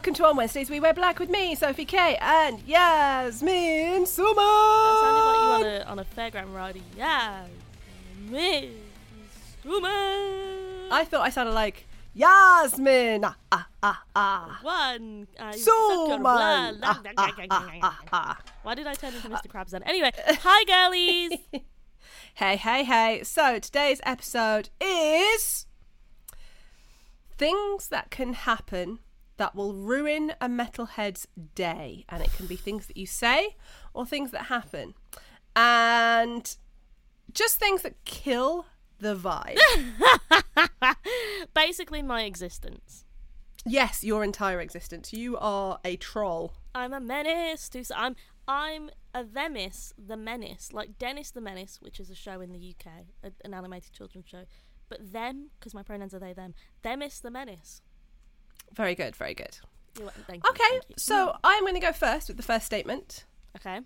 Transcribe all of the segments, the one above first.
welcome to On Wednesdays We Wear Black with me, Sophie K, and Yasmin Summan. That sounded like you on a on a fairground ride. Yeah, Miss Woman. I thought I sounded like Yasmin. Ah, ah, ah, ah. One. Your Suman. blood. Ah, ah, ah, ah, ah. Why did I turn into Mr. Krabs then? Anyway, hi girlies. Hey, hey, hey. So today's episode is things that can happen that will ruin a metalhead's day. And it can be things that you say or things that happen. And just things that kill the vibe. Basically, my existence. yes, your entire existence. You are a troll. I'm a menace. To, I'm I'm a Themis the Menace, like Dennis the Menace, which is a show in the UK, a, an animated children's show. But them, because my pronouns are they them. Themis the Menace. Very good, very good. You're welcome, thank you, Okay, thank you. so I'm going to go first with the first statement. okay,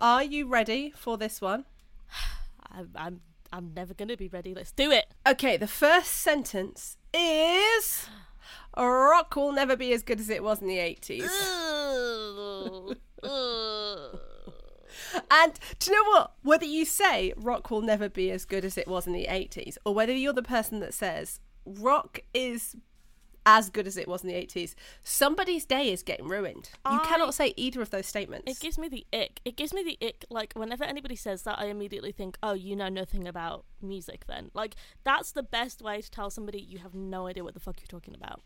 Are you ready for this one? I'm I'm I'm never gonna be ready. Let's do it. Okay, the first sentence is rock will never be as good as it was in the 80s. Ugh. Ugh. And do you know what? Whether you say rock will never be as good as it was in the 80s, or whether you're the person that says rock is as good as it was in the 80s, somebody's day is getting ruined. You I- cannot say either of those statements. It gives me the ick. It gives me the ick. Like whenever anybody says that, I immediately think, "Oh, you know nothing about music." Then, like, that's the best way to tell somebody you have no idea what the fuck you're talking about.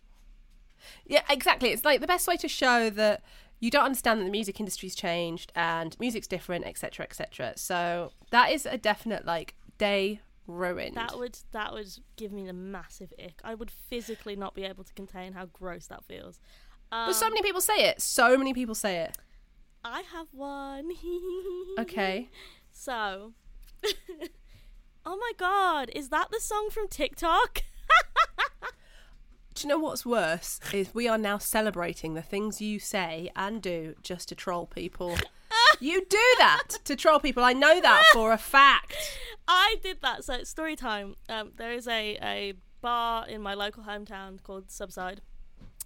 Yeah, exactly. It's like the best way to show that you don't understand that the music industry's changed and music's different, etc., etc. So that is a definite like day ruined. That would that would give me the massive ick. I would physically not be able to contain how gross that feels. Um, but so many people say it. So many people say it. I have one. Okay. So, oh my god, is that the song from TikTok? Do you know what's worse is we are now celebrating the things you say and do just to troll people. You do that to troll people. I know that for a fact. I did that. So story time. Um, there is a, a bar in my local hometown called Subside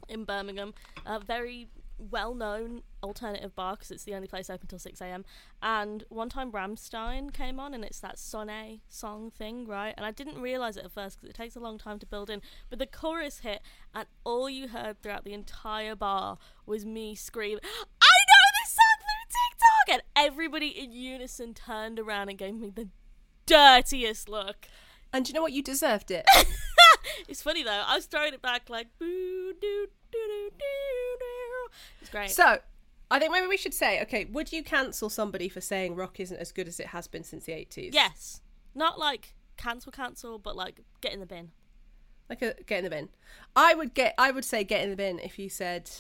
in Birmingham. A very well known alternative bar because it's the only place open till 6 a.m. And one time Rammstein came on and it's that Sonne song thing, right? And I didn't realize it at first because it takes a long time to build in. But the chorus hit and all you heard throughout the entire bar was me scream, I know this song through TikTok! Everybody in unison turned around and gave me the dirtiest look. And do you know what? You deserved it. It's funny though. I was throwing it back like boo doo doo doo doo doo. It's great. So, I think maybe we should say, okay, would you cancel somebody for saying rock isn't as good as it has been since the 80s? yes, not like cancel cancel, but like get in the bin. Like a get in the bin. I would get I would say get in the bin if you said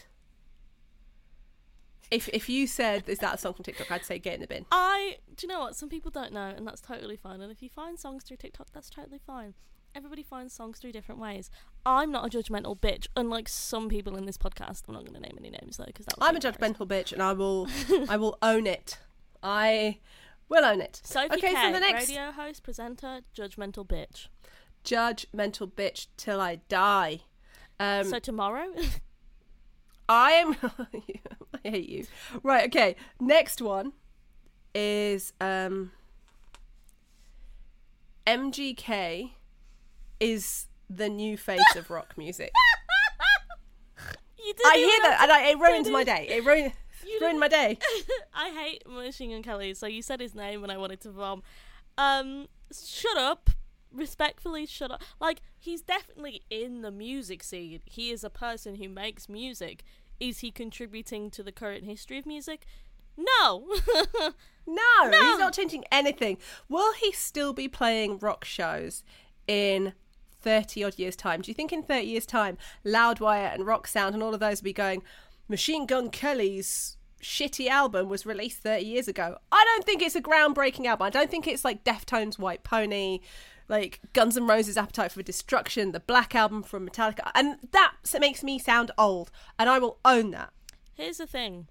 if if you said is that a song from TikTok, I'd say get in the bin. I do you know what? Some people don't know, and that's totally fine. And if you find songs through TikTok, that's totally fine. Everybody finds songs through different ways. I'm not a judgmental bitch, unlike some people in this podcast. I'm not going to name any names though, because I'm be a judgmental bitch and I will I will own it. I will own it. Sophie okay, K, so the next radio host, presenter, judgmental bitch. judgmental bitch till I die. Um so tomorrow, I am I hate you. Right, okay. Next one is um MGK is the new face of rock music. I hear that and I, it ruins my day. It ruined You ruined my day. I hate Machine Gun Kelly, so you said his name and I wanted to vom. Um, shut up. Respectfully, shut up. Like, he's definitely in the music scene. He is a person who makes music. Is he contributing to the current history of music? No. No, No. he's not changing anything. Will he still be playing rock shows in 30 odd years' time? Do you think in 30 years' time, Loudwire and Rock Sound and all of those will be going, Machine Gun Kelly's shitty album was released 30 years ago? I don't think it's a groundbreaking album. I don't think it's like Deftones' White Pony, like Guns N' Roses' Appetite for Destruction, the Black Album from Metallica. And that makes me sound old, and I will own that. Here's the thing.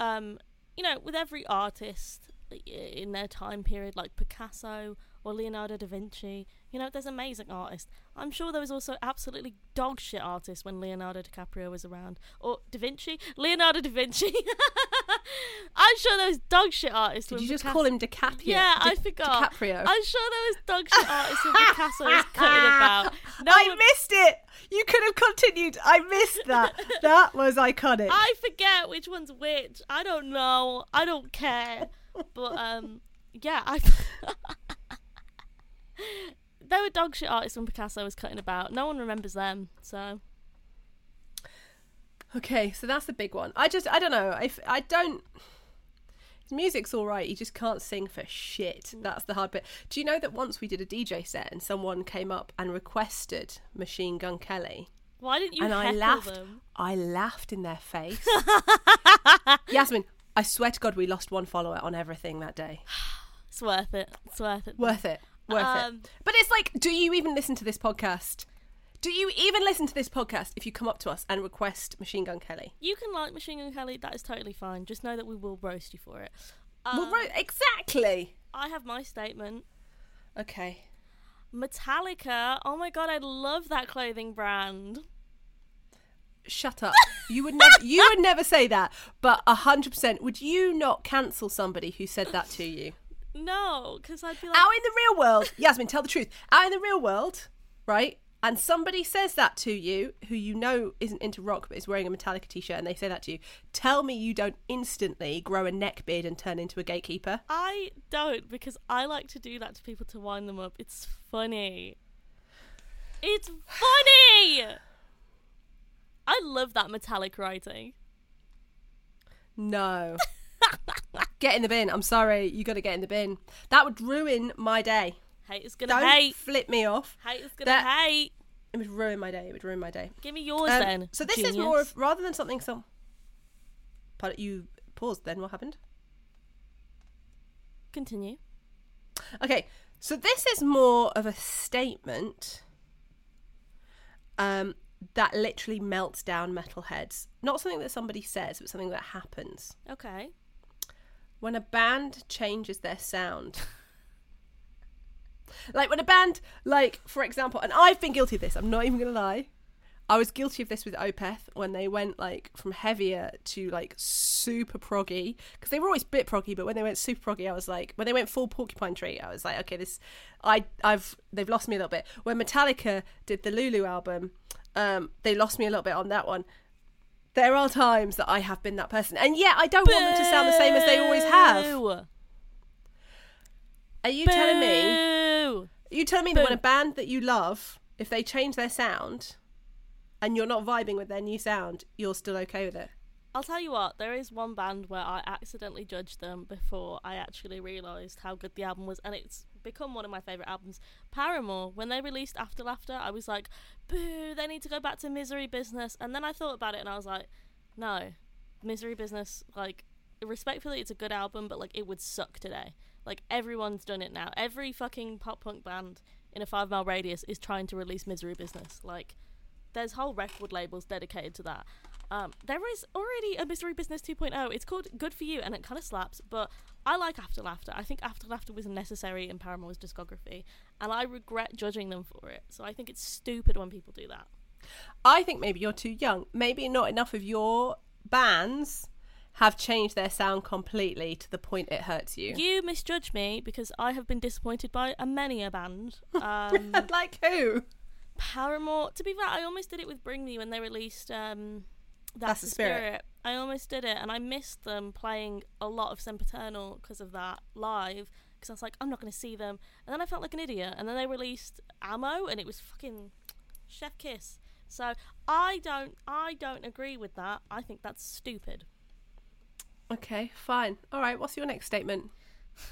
Um, you know, with every artist, in their time period, like Picasso or Leonardo da Vinci. You know, there's amazing artists. I'm sure there was also absolutely dog shit artists when Leonardo DiCaprio was around. Or Da Vinci? Leonardo da Vinci. I'm sure there was dog shit artists Did when you just Picasso- call him DiCaprio? Yeah, I forgot. DiCaprio. I'm sure there was dog shit artists when Picasso was cutting about. No I one- missed it. You could have continued. I missed that. that was iconic. I forget which one's which. I don't know. I don't care. But um, yeah, I. there were dog shit artists when Picasso was cutting about. No one remembers them. So Okay, so that's the big one. I just, I don't know. If I don't, his music's all right. He just can't sing for shit. Mm. That's the hard bit. Do you know that once we did a DJ set and someone came up and requested Machine Gun Kelly, why didn't you and I laughed. them? I laughed in their face. Yasmin, I swear to God, we lost one follower on everything that day. It's worth it. It's worth it. Worth it. Worth Um, it. But it's like, do you even listen to this podcast? Do you even listen to this podcast if you come up to us and request Machine Gun Kelly? You can like Machine Gun Kelly. That is totally fine. Just know that we will roast you for it. Um, well, right, exactly. I have my statement. Okay. Metallica. Oh my god, I love that clothing brand. Shut up. You would never you would never say that. But a hundred percent, would you not cancel somebody who said that to you? No, because I'd be like, Out in the real world, Yasmin, tell the truth. Out in the real world, right? And somebody says that to you, who you know isn't into rock but is wearing a Metallica t-shirt, and they say that to you. Tell me you don't instantly grow a neck beard and turn into a gatekeeper. I don't because I like to do that to people to wind them up. It's funny. It's funny. I love that metallic writing. No. get in the bin. I'm sorry, you got to get in the bin. That would ruin my day. Haters gonna Don't hate. flip me off. Haters gonna That- hate. It would ruin my day. It would ruin my day. Give me yours Um, then. So this is more of rather than something some. Pardon, you paused. Then what happened? Continue. Okay, so this is more of a statement. Um, that literally melts down metalheads. Not something that somebody says, but something that happens Okay. When a band changes their sound. like when a band, like for example, and I've been guilty of this. I'm not even gonna lie. I was guilty of this with Opeth when they went like from heavier to like super proggy because they were always bit proggy, but when they went super proggy, I was like, when they went full Porcupine Tree, I was like, okay, this, I, I've, they've lost me a little bit. When Metallica did the Lulu album, um, they lost me a little bit on that one. There are times that I have been that person, and yet I don't want them to sound the same as they always have. Are you telling me? Are you telling me that when a band that you love, if they change their sound, and you're not vibing with their new sound, you're still okay with it? I'll tell you what, there is one band where I accidentally judged them before I actually realised how good the album was, and it's become one of my favourite albums. Paramore, when they released After Laughter, I was like, boo, they need to go back to Misery Business. And then I thought about it and I was like, no, Misery Business, like, respectfully, it's a good album, but, like, it would suck today. Like, everyone's done it now. Every fucking pop punk band in a five mile radius is trying to release Misery Business. Like, there's whole record labels dedicated to that. Um, there is already a Misery Business 2.0. It's called Good for You, and it kind of slaps. But I like After Laughter. I think After Laughter was necessary in Paramore's discography, and I regret judging them for it. So I think it's stupid when people do that. I think maybe you're too young. Maybe not enough of your bands have changed their sound completely to the point it hurts you. You misjudge me because I have been disappointed by a many a band. Um, like who? Paramore. To be fair, I almost did it with Bring Me when they released um, That's That's, the Spirit. Spirit. I almost did it, and I missed them playing a lot of Sempiternal because of that live. Because I was like, I'm not going to see them, and then I felt like an idiot. And then they released Ammo, and it was fucking chef kiss. So I don't, I don't agree with that. I think that's stupid. Okay, fine. All right, what's your next statement?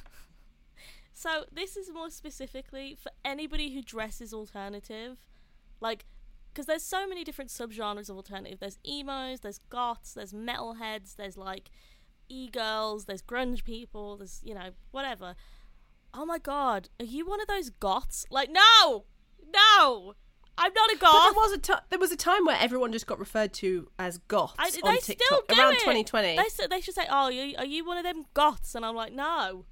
So this is more specifically for anybody who dresses alternative, like because there's so many different subgenres of alternative. There's emos, there's goths, there's metalheads, there's like e-girls, there's grunge people, there's you know whatever. Oh my god, are you one of those goths? Like no, no, I'm not a But goth. there was a there was a time where everyone just got referred to as goths I, on TikTok around it. 2020. They, they should say, "Oh, you, are you one of them goths?" And I'm like, "No,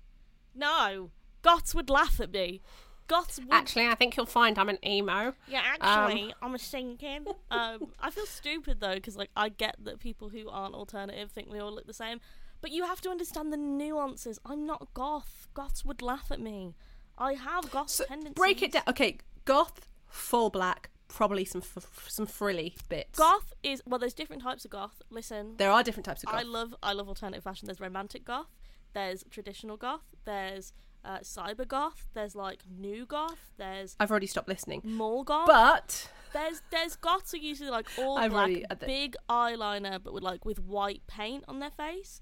No, goths would laugh at me. Goths would. Actually, I think you'll find I'm an emo. yeah, actually, I'm a sinking. um, I feel stupid though because like I get that people who aren't alternative think we all look the same, but you have to understand the nuances. I'm not goth. Goths would laugh at me. I have goth So tendencies. break it down. Okay, goth, full black, probably some f- some frilly bits. Goth is well. There's different types of goth. Listen, There are different types of goth. I love I love alternative fashion. There's romantic goth. There's traditional goth. There's uh, cyber goth. There's like new goth. There's I've already stopped listening. mall goth. But there's there's goths are usually like all I've black, already- the- big eyeliner, but with like with white paint on their face.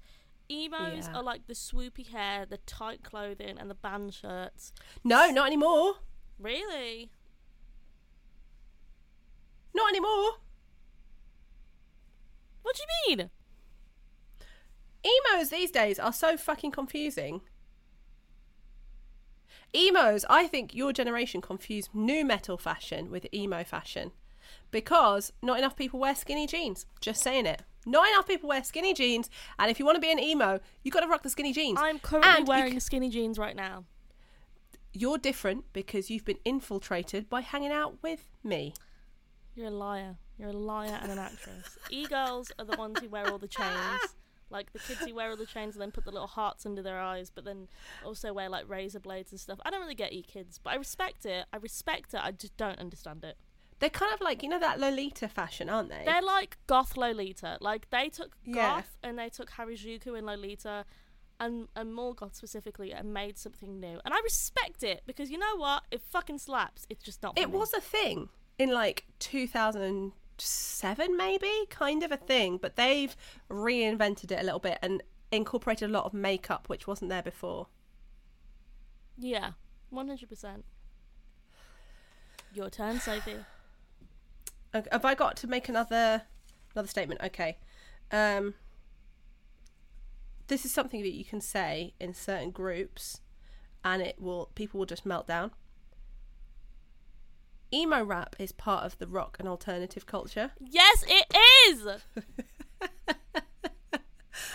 Emos Yeah. are like the swoopy hair, the tight clothing, and the band shirts. no, not anymore. Really? Not anymore. What do you mean? Emos these days are so fucking confusing. Emos, I think your generation confused nu metal fashion with emo fashion because not enough people wear skinny jeans. Just saying it. Not enough people wear skinny jeans, and if you want to be an emo, you've got to rock the skinny jeans. I'm currently And wearing c- skinny jeans right now. You're different because you've been infiltrated by hanging out with me. You're a liar. You're a liar and an actress. E-girls are the ones who wear all the chains. Like the kids who wear all the chains and then put the little hearts under their eyes, but then also wear like razor blades and stuff. I don't really get e-kids, but I respect it. I respect it. I just don't understand it. They're kind of like, you know, that Lolita fashion, aren't they? They're like goth Lolita. Like they took Yeah. goth and they took Harajuku and Lolita and and more goth specifically and made something new. And I respect it because you know what? It fucking slaps. It's just not. It me. was a thing in like 2007, maybe, kind of a thing, but they've reinvented it a little bit and incorporated a lot of makeup, which wasn't there before. Yeah, one hundred percent. Your turn, Sophie. Okay, have I got to make another another statement? Okay. Um, this is something that you can say in certain groups, and it will people will just melt down. Emo rap is part of the rock and alternative culture. Yes, it is.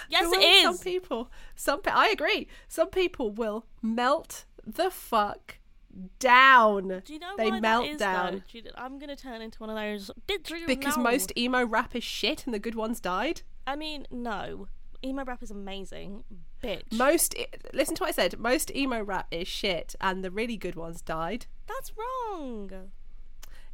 yes, it. Some people, some pe- I agree. Some people will melt the fuck down. Do you know they melt is, down? Do you- I'm gonna turn into one of those. Did you because know? most emo rap is shit and the good ones died. I mean, no. Emo rap is amazing, bitch. Most listen to what I said. Most emo rap is shit and the really good ones died. That's wrong.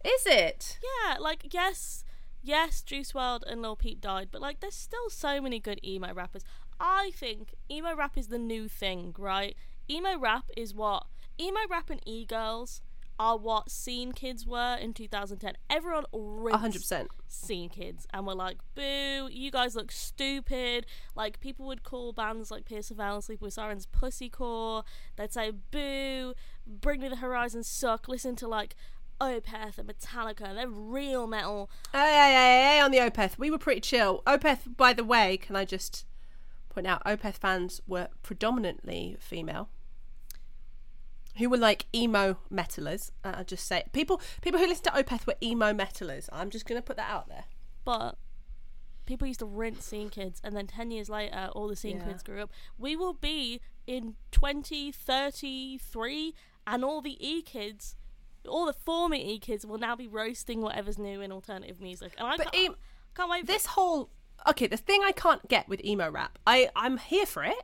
Is it? Yeah, like yes, yes, Juice WRLD and Lil Peep died, but like there's still so many good emo rappers. I think emo rap is the new thing, right? Emo rap is what emo rap and e girls are what scene kids were in 2010. Everyone hundred percent. scene kids and were like, "Boo! You guys look stupid." Like people would call bands like Pierce of and Sleep with Sirens pussycore. They'd say, "Boo! Bring Me the Horizon suck." Listen to like Opeth and Metallica. They're real metal. Hey, hey, hey, hey, on the Opeth, we were pretty chill. Opeth, by the way, can I just point out, Opeth fans were predominantly female, who were like emo metalers. Uh, I'll just say it. people people who listen to Opeth were emo metalers. I'm just gonna put that out there. But people used to rent scene kids, and then 10 years later, all the scene Yeah. kids grew up. We will be in 2033, and all the e kids, all the former e kids, will now be roasting whatever's new in alternative music. And I But can't, em- can't wait for This whole okay, the thing I can't get with emo rap, I I'm here for it,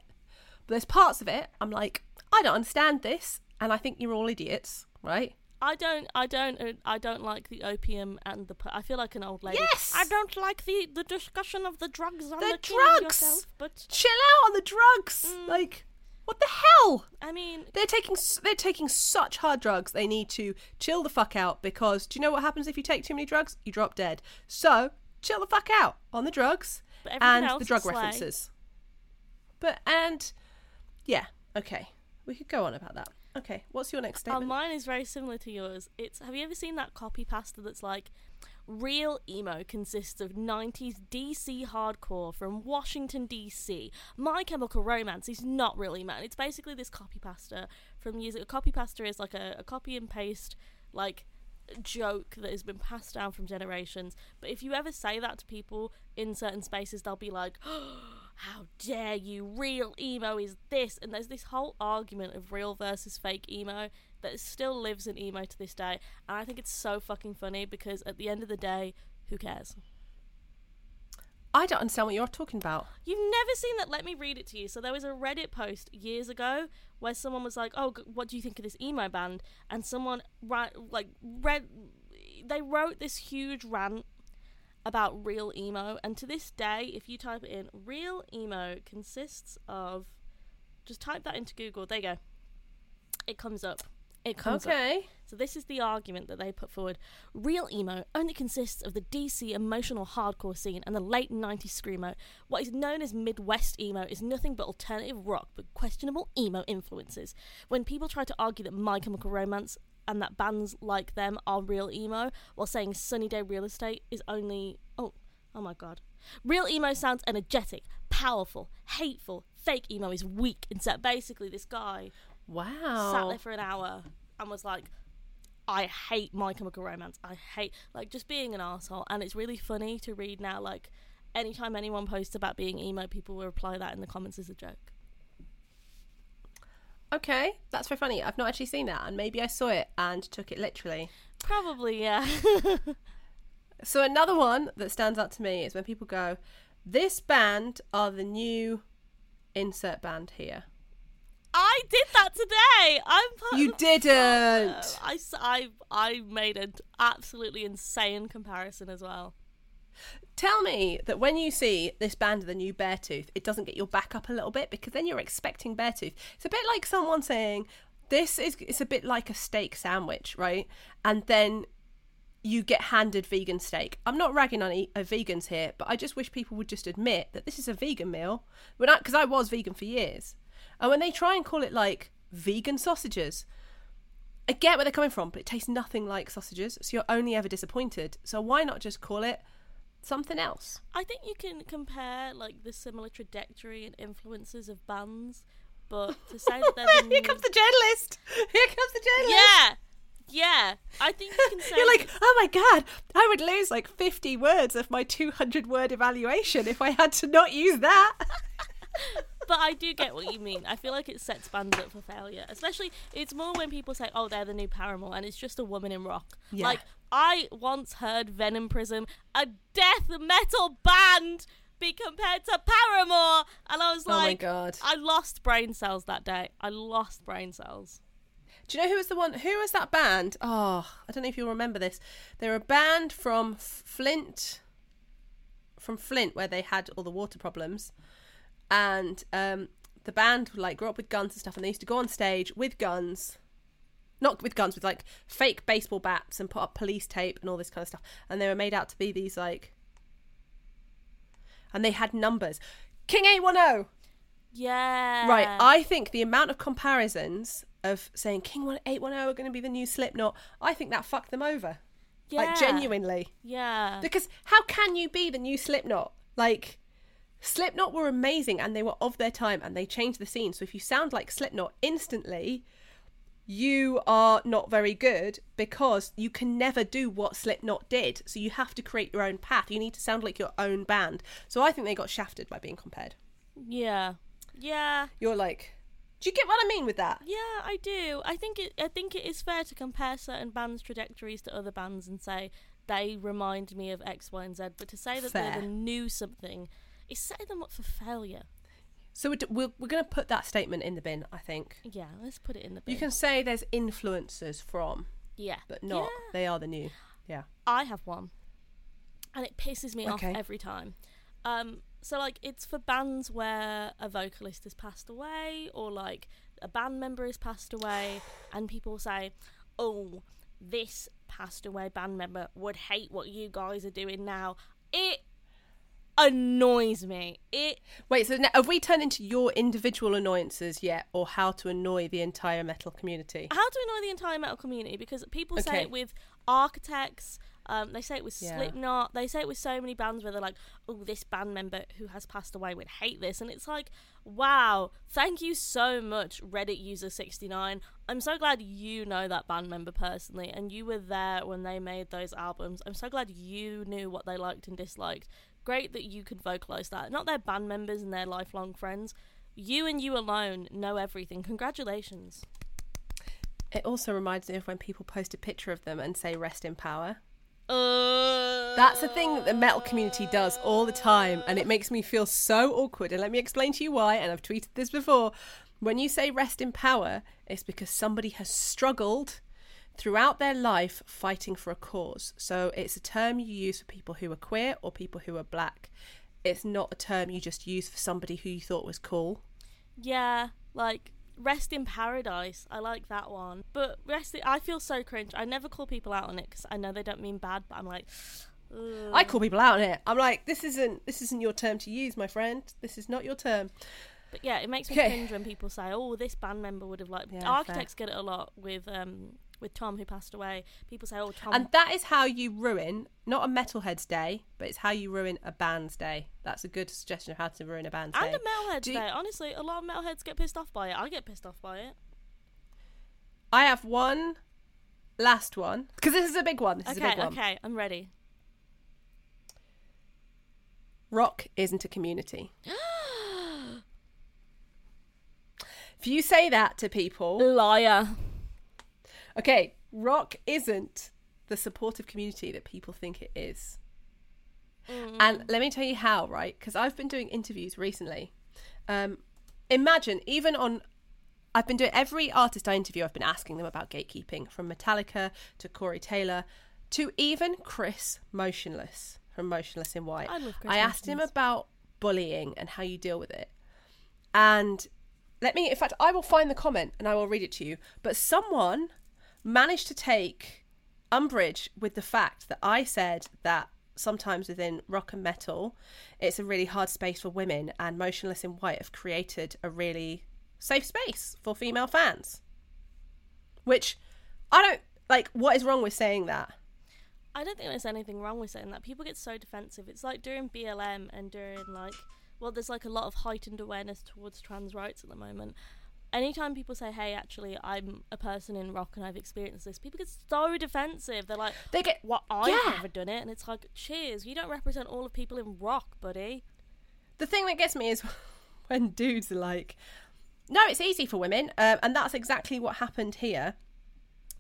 but there's parts of it I'm like I don't understand this, and I think you're all idiots, right? I don't, I don't, uh, I don't like the opium and the. I feel like an old lady. Yes! I don't like the the discussion of the drugs and The the, drugs! yourself. But Chill out on the drugs, Mm. like. What the hell? I mean, They're taking s- they're taking such hard drugs. They need to chill the fuck out because do you know what happens if you take too many drugs? You drop dead. So chill the fuck out on the drugs and the drug references. But and yeah, okay, we could go on about that. Okay, what's your next uh, statement? mine is very similar to yours. It's have you ever seen that copy pasta that's like, real emo consists of '90s DC hardcore from Washington DC. My Chemical Romance is not really emo. It's basically this copy pasta from music. A copy pasta is like a, a copy and paste like joke that has been passed down from generations. But if you ever say that to people in certain spaces, they'll be like, how dare you? Real emo is this, and there's this whole argument of real versus fake emo that still lives in emo to this day, and I think it's so fucking funny because at the end of the day, who cares? I don't understand what you're talking about. You've never seen that? Let me read it to you. So there was a Reddit post years ago where someone was like, "Oh, what do you think of this emo band?" And someone ra- like read, they wrote this huge rant about real emo. And to this day, if you type it in, real emo consists of, just type that into Google. There you go. It comes up. It comes up. Okay. So this is the argument that they put forward. Real emo only consists of the DC emotional hardcore scene and the late 90s screamo. What is known as Midwest emo is nothing but alternative rock with questionable emo influences. When people try to argue that My Chemical Romance and that bands like them are real emo, while saying Sunny Day Real Estate is only oh oh my god. Real emo sounds energetic, powerful, hateful. Fake emo is weak and set. Basically, this guy sat there for an hour and was like, I hate My Chemical Romance. I hate like just being an asshole, and it's really funny to read now. Like, anytime anyone posts about being emo, people will reply that in the comments as a joke. Okay, that's very funny. I've not actually seen that, and maybe I saw it and took it literally. Probably, yeah. So another one that stands out to me is when people go, "This band are the new insert band here." I did that today. I'm part You of- didn't. I I I made an absolutely insane comparison as well. Tell me that when you see this band of the new Beartooth, it doesn't get your back up a little bit because then you're expecting Beartooth. It's a bit like someone saying, "This is." It's a bit like a steak sandwich, right? And then you get handed vegan steak. I'm not ragging on e- uh, vegans here, but I just wish people would just admit that this is a vegan meal. When I, because I was vegan for years, and when they try and call it like vegan sausages, I get where they're coming from, but it tastes nothing like sausages, so you're only ever disappointed. So why not just call it something else? I think you can compare like the similar trajectory and influences of bands, but to say that they're the Here comes the journalist. Here comes the journalist. yeah, yeah. I think you can say You're like, oh my god, I would lose like 50 words of my 200 word evaluation if I had to not use that. but I do get what you mean. I feel like it sets bands up for failure. Especially, it's more when people say, "Oh, they're the new Paramore," and it's just a woman in rock. Yeah. Like I once heard Venom Prison, a death metal band, be compared to Paramore, and I was like, oh my god. I lost brain cells that day. I lost brain cells. Do you know who was the one? Who was that band? Oh, I don't know if you'll remember this. They're a band from Flint, from Flint, where they had all the water problems, and um, the band like grew up with guns and stuff, and they used to go on stage with guns, not with guns, with like fake baseball bats and put up police tape and all this kind of stuff, and they were made out to be these like, and they had numbers. King Eight One Zero. Yeah. Right, I think the amount of comparisons of saying King One Eight One Zero are going to be the new Slipknot, I think that fucked them over. yeah. Like genuinely, Yeah. because how can you be the new Slipknot? Like Slipknot were amazing and they were of their time and they changed the scene. So if you sound like Slipknot instantly, you are not very good because you can never do what Slipknot did. So you have to create your own path. You need to sound like your own band. So I think they got shafted by being compared. yeah. Yeah. You're like, do you get what I mean with that? Yeah, I do. I think it. I think it is fair to compare certain bands' trajectories to other bands and say they remind me of X, Y, and Z. But to say that they're Fair. the new something is setting them up for failure. So we're, we're, we're going to put that statement in the bin, I think. Yeah, let's put it in the bin. You can say there's influencers from, yeah, but not Yeah. they are the new. Yeah. I have one, and it pisses me Okay. off every time. Um, so like it's for bands where a vocalist has passed away, or like a band member has passed away, and people say, "Oh, this passed away band member would hate what you guys are doing now." It annoys me. It Wait, so now, have we turned into your individual annoyances yet, or how to annoy the entire metal community? how to annoy the entire metal community because people say it with architects um, they say it with Yeah. slipknot they say it with so many bands where they're like oh this band member who has passed away would hate this and it's like wow thank you so much reddit user 69 i'm so glad you know that band member personally and you were there when they made those albums i'm so glad you knew what they liked and disliked Great that you could vocalize that. Not their band members and their lifelong friends. You and you alone know everything. Congratulations. It also reminds me of when people post a picture of them and say "rest in power." Uh, That's a thing that the metal community does all the time, and it makes me feel so awkward. And let me explain to you why. And I've tweeted this before. When you say rest in power, it's because somebody has struggled throughout their life fighting for a cause. So it's a term you use for people who are queer or people who are black. It's not a term you just use for somebody who you thought was cool. Yeah, like rest in paradise. I like that one. But rest. I feel so cringe. I never call people out on it because I know they don't mean bad. But I'm like, ugh. I call people out on it. I'm like, this isn't this isn't your term to use, my friend. This is not your term. But yeah, it makes me Okay. cringe when people say, "Oh, this band member would have liked." Yeah, Architects get it a lot with um with Tom who passed away. People say, "Oh, Tom." And that is how you ruin not a metalhead's day, but it's how you ruin a band's day. That's a good suggestion of how to ruin a band's and day. And a metalhead's you- day. Honestly, a lot of metalheads get pissed off by it. I get pissed off by it. I have one last one because this is a big one. This is a Okay, big one. okay, I'm ready. Rock isn't a community. if you say that to people, Liar. Okay, rock isn't the supportive community that people think it is. And let me tell you how, right? Because I've been doing interviews recently. Um, imagine, even on, I've been doing every artist I interview, I've been asking them about gatekeeping, from Metallica to Corey Taylor to even Chris Motionless from Motionless in White. I love Chris I asked him about bullying and how you deal with it. And let me, in fact, I will find the comment and I will read it to you. But someone managed to take umbrage with the fact that I said that sometimes within rock and metal, it's a really hard space for women, and Motionless in White have created a really safe space for female fans. Which I don't like. What is wrong with saying that? I don't think there's anything wrong with saying that. People get so defensive. It's like during BLM and during like, well, there's like a lot of heightened awareness towards trans rights at the moment. Anytime people say, "Hey, actually, I'm a person in rock and I've experienced this," people get so defensive. They're like, They get "What? I've Yeah. never done it," and it's like, "Cheers, you don't represent all of people in rock, buddy." the thing that gets me is when dudes are like, "No, it's easy for women," um, and that's exactly what happened here.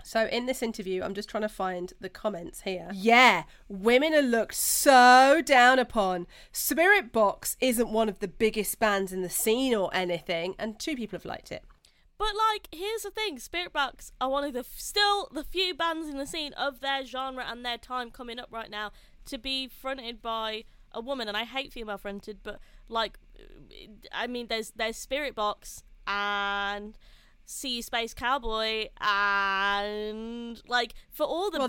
So in this interview, I'm just trying to find the comments here. Yeah, women are looked so down upon. Spiritbox isn't one of the biggest bands in the scene or anything, and two people have liked it. But like, here's the thing: Spiritbox are one of the f- still the few bands in the scene of their genre and their time coming up right now to be fronted by a woman. And I hate female fronted, but like, I mean, there's there's Spiritbox and See Space Cowboy and like for all the Well,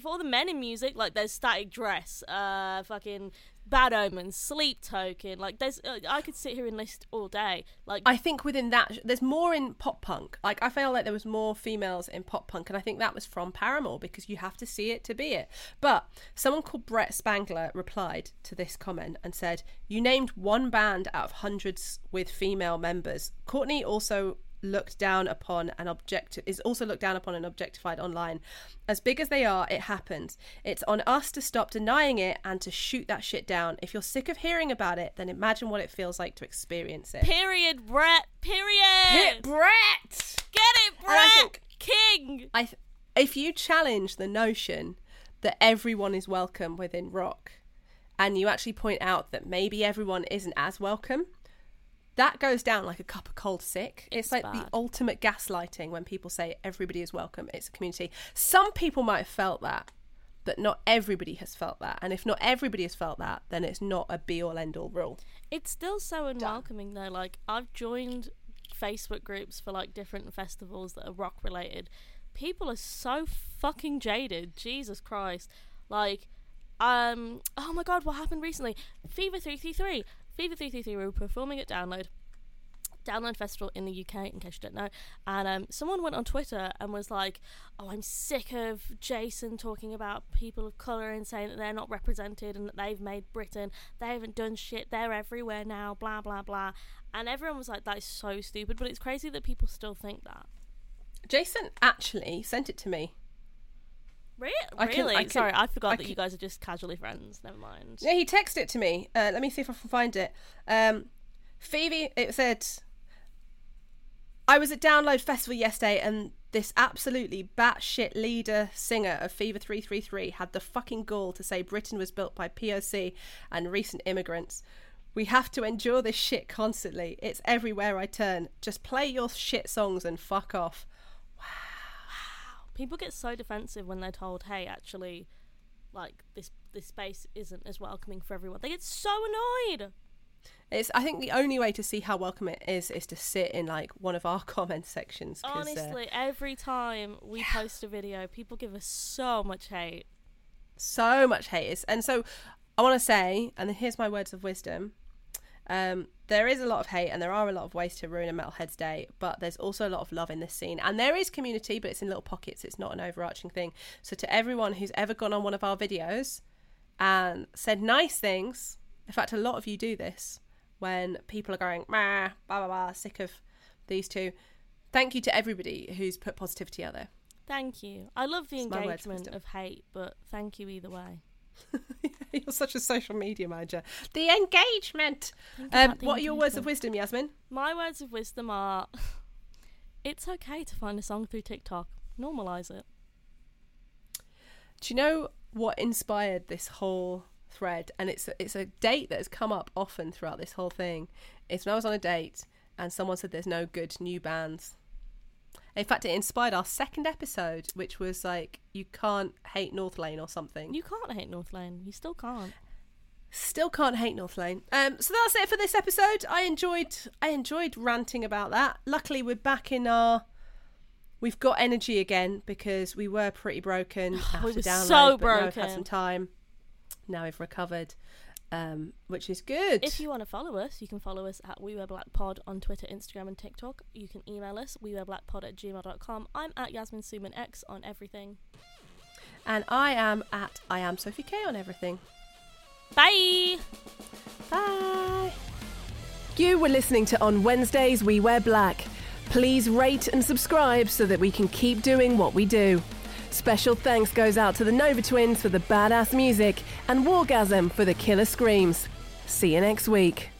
for all the men in music, like there's Static Dress, uh, fucking Bad Omens, Sleep Token. Like there's, uh, I could sit here and list all day. Like I think within that, there's more in pop punk. Like I feel like there was more females in pop punk, and I think that was from Paramore because you have to see it to be it. But someone called Brett Spangler replied to this comment and said, "You named one band out of hundreds with female members. Courtney also." Looked down upon and object is also looked down upon and objectified online as big as they are it happens it's on us to stop denying it and to shoot that shit down if you're sick of hearing about it then imagine what it feels like to experience it Period, Brett. Period. Hit Brett. Get it, And I Brett. think- King. I th- if you challenge the notion that everyone is welcome within rock, and you actually point out that maybe everyone isn't as welcome, that goes down like a cup of cold sick. It's, It's like the ultimate gaslighting when people say everybody is welcome. It's a community. Some people might have felt that. But not everybody has felt that. And if not everybody has felt that, then it's not a be all end all rule. It's still so unwelcoming though. Like I've joined Facebook groups for like different festivals that are rock related. People are so fucking jaded. Jesus Christ. Like um oh my god, what happened recently? Fever 333. Fever 333 were performing at Download. Download Festival in the UK, in case you don't know. And um, someone went on Twitter and was like, Oh, I'm sick of Jason talking about people of colour and saying that they're not represented and that they've made Britain. They haven't done shit. They're everywhere now, blah, blah, blah. And everyone was like, That is so stupid. But it's crazy that people still think that. Jason actually sent it to me. Re- I can- really? I can- Sorry, I forgot I that you guys are just casually friends. Never mind. Yeah, he texted it to me. Uh, let me see if I can find it. Um, Phoebe, it said, I was at Download Festival yesterday and this absolutely batshit leader singer of Fever 333 had the fucking gall to say Britain was built by POC and recent immigrants. We have to endure this shit constantly. It's everywhere I turn. Just play your shit songs and fuck off. People get so defensive when they're told, "Hey, actually, like this this space isn't as welcoming for everyone." They get so annoyed. It's. I think the only way to see how welcome it is is to sit in like one of our comment sections. uh, Honestly, every time we post a video, people give us so much hate. so much hate and so i want to say and here's my words of wisdom um, there is a lot of hate and there are a lot of ways to ruin a metalhead's day but there's also a lot of love in this scene. And there is community but it's in little pockets. It's not an overarching thing. So to everyone who's ever gone on one of our videos and said nice things in fact a lot of you do this when people are going Mah, blah blah blah sick of these two. Thank you to everybody who's put positivity out there. Thank you. I love the It's my words of engagement of hate, but thank you either way. You're such a social media manager. The engagement. Um, the what are your words of wisdom, Yasmin? My words of wisdom are: It's okay to find a song through TikTok. Normalize it. Do you know what inspired this whole thread? And it's a, it's a date that has come up often throughout this whole thing. It's when I was on a date and someone said there's no good new bands. In fact, it inspired our second episode, which was like you can't hate North Lane or something. You can't hate North Lane. You still can't. Still can't hate North Lane. Um, so that's it for this episode. I enjoyed I enjoyed ranting about that. Luckily, we're back in our. We've got energy again because we were pretty broken after were download, so but now we've had some time. Now we've recovered, um, which is good. If you want to follow us, you can follow us at We Wear Black Pod on Twitter, Instagram, and TikTok. You can email us, wewearblackpod at gmail.com. I'm at Yasmin Summan X on everything. and I am at I am Sophie K on everything. Bye! Bye. You were listening to On Wednesdays We Wear Black. Please rate and subscribe so that we can keep doing what we do. Special thanks goes out to the Nova Twins for the badass music and Wargasm for the killer screams. See you next week.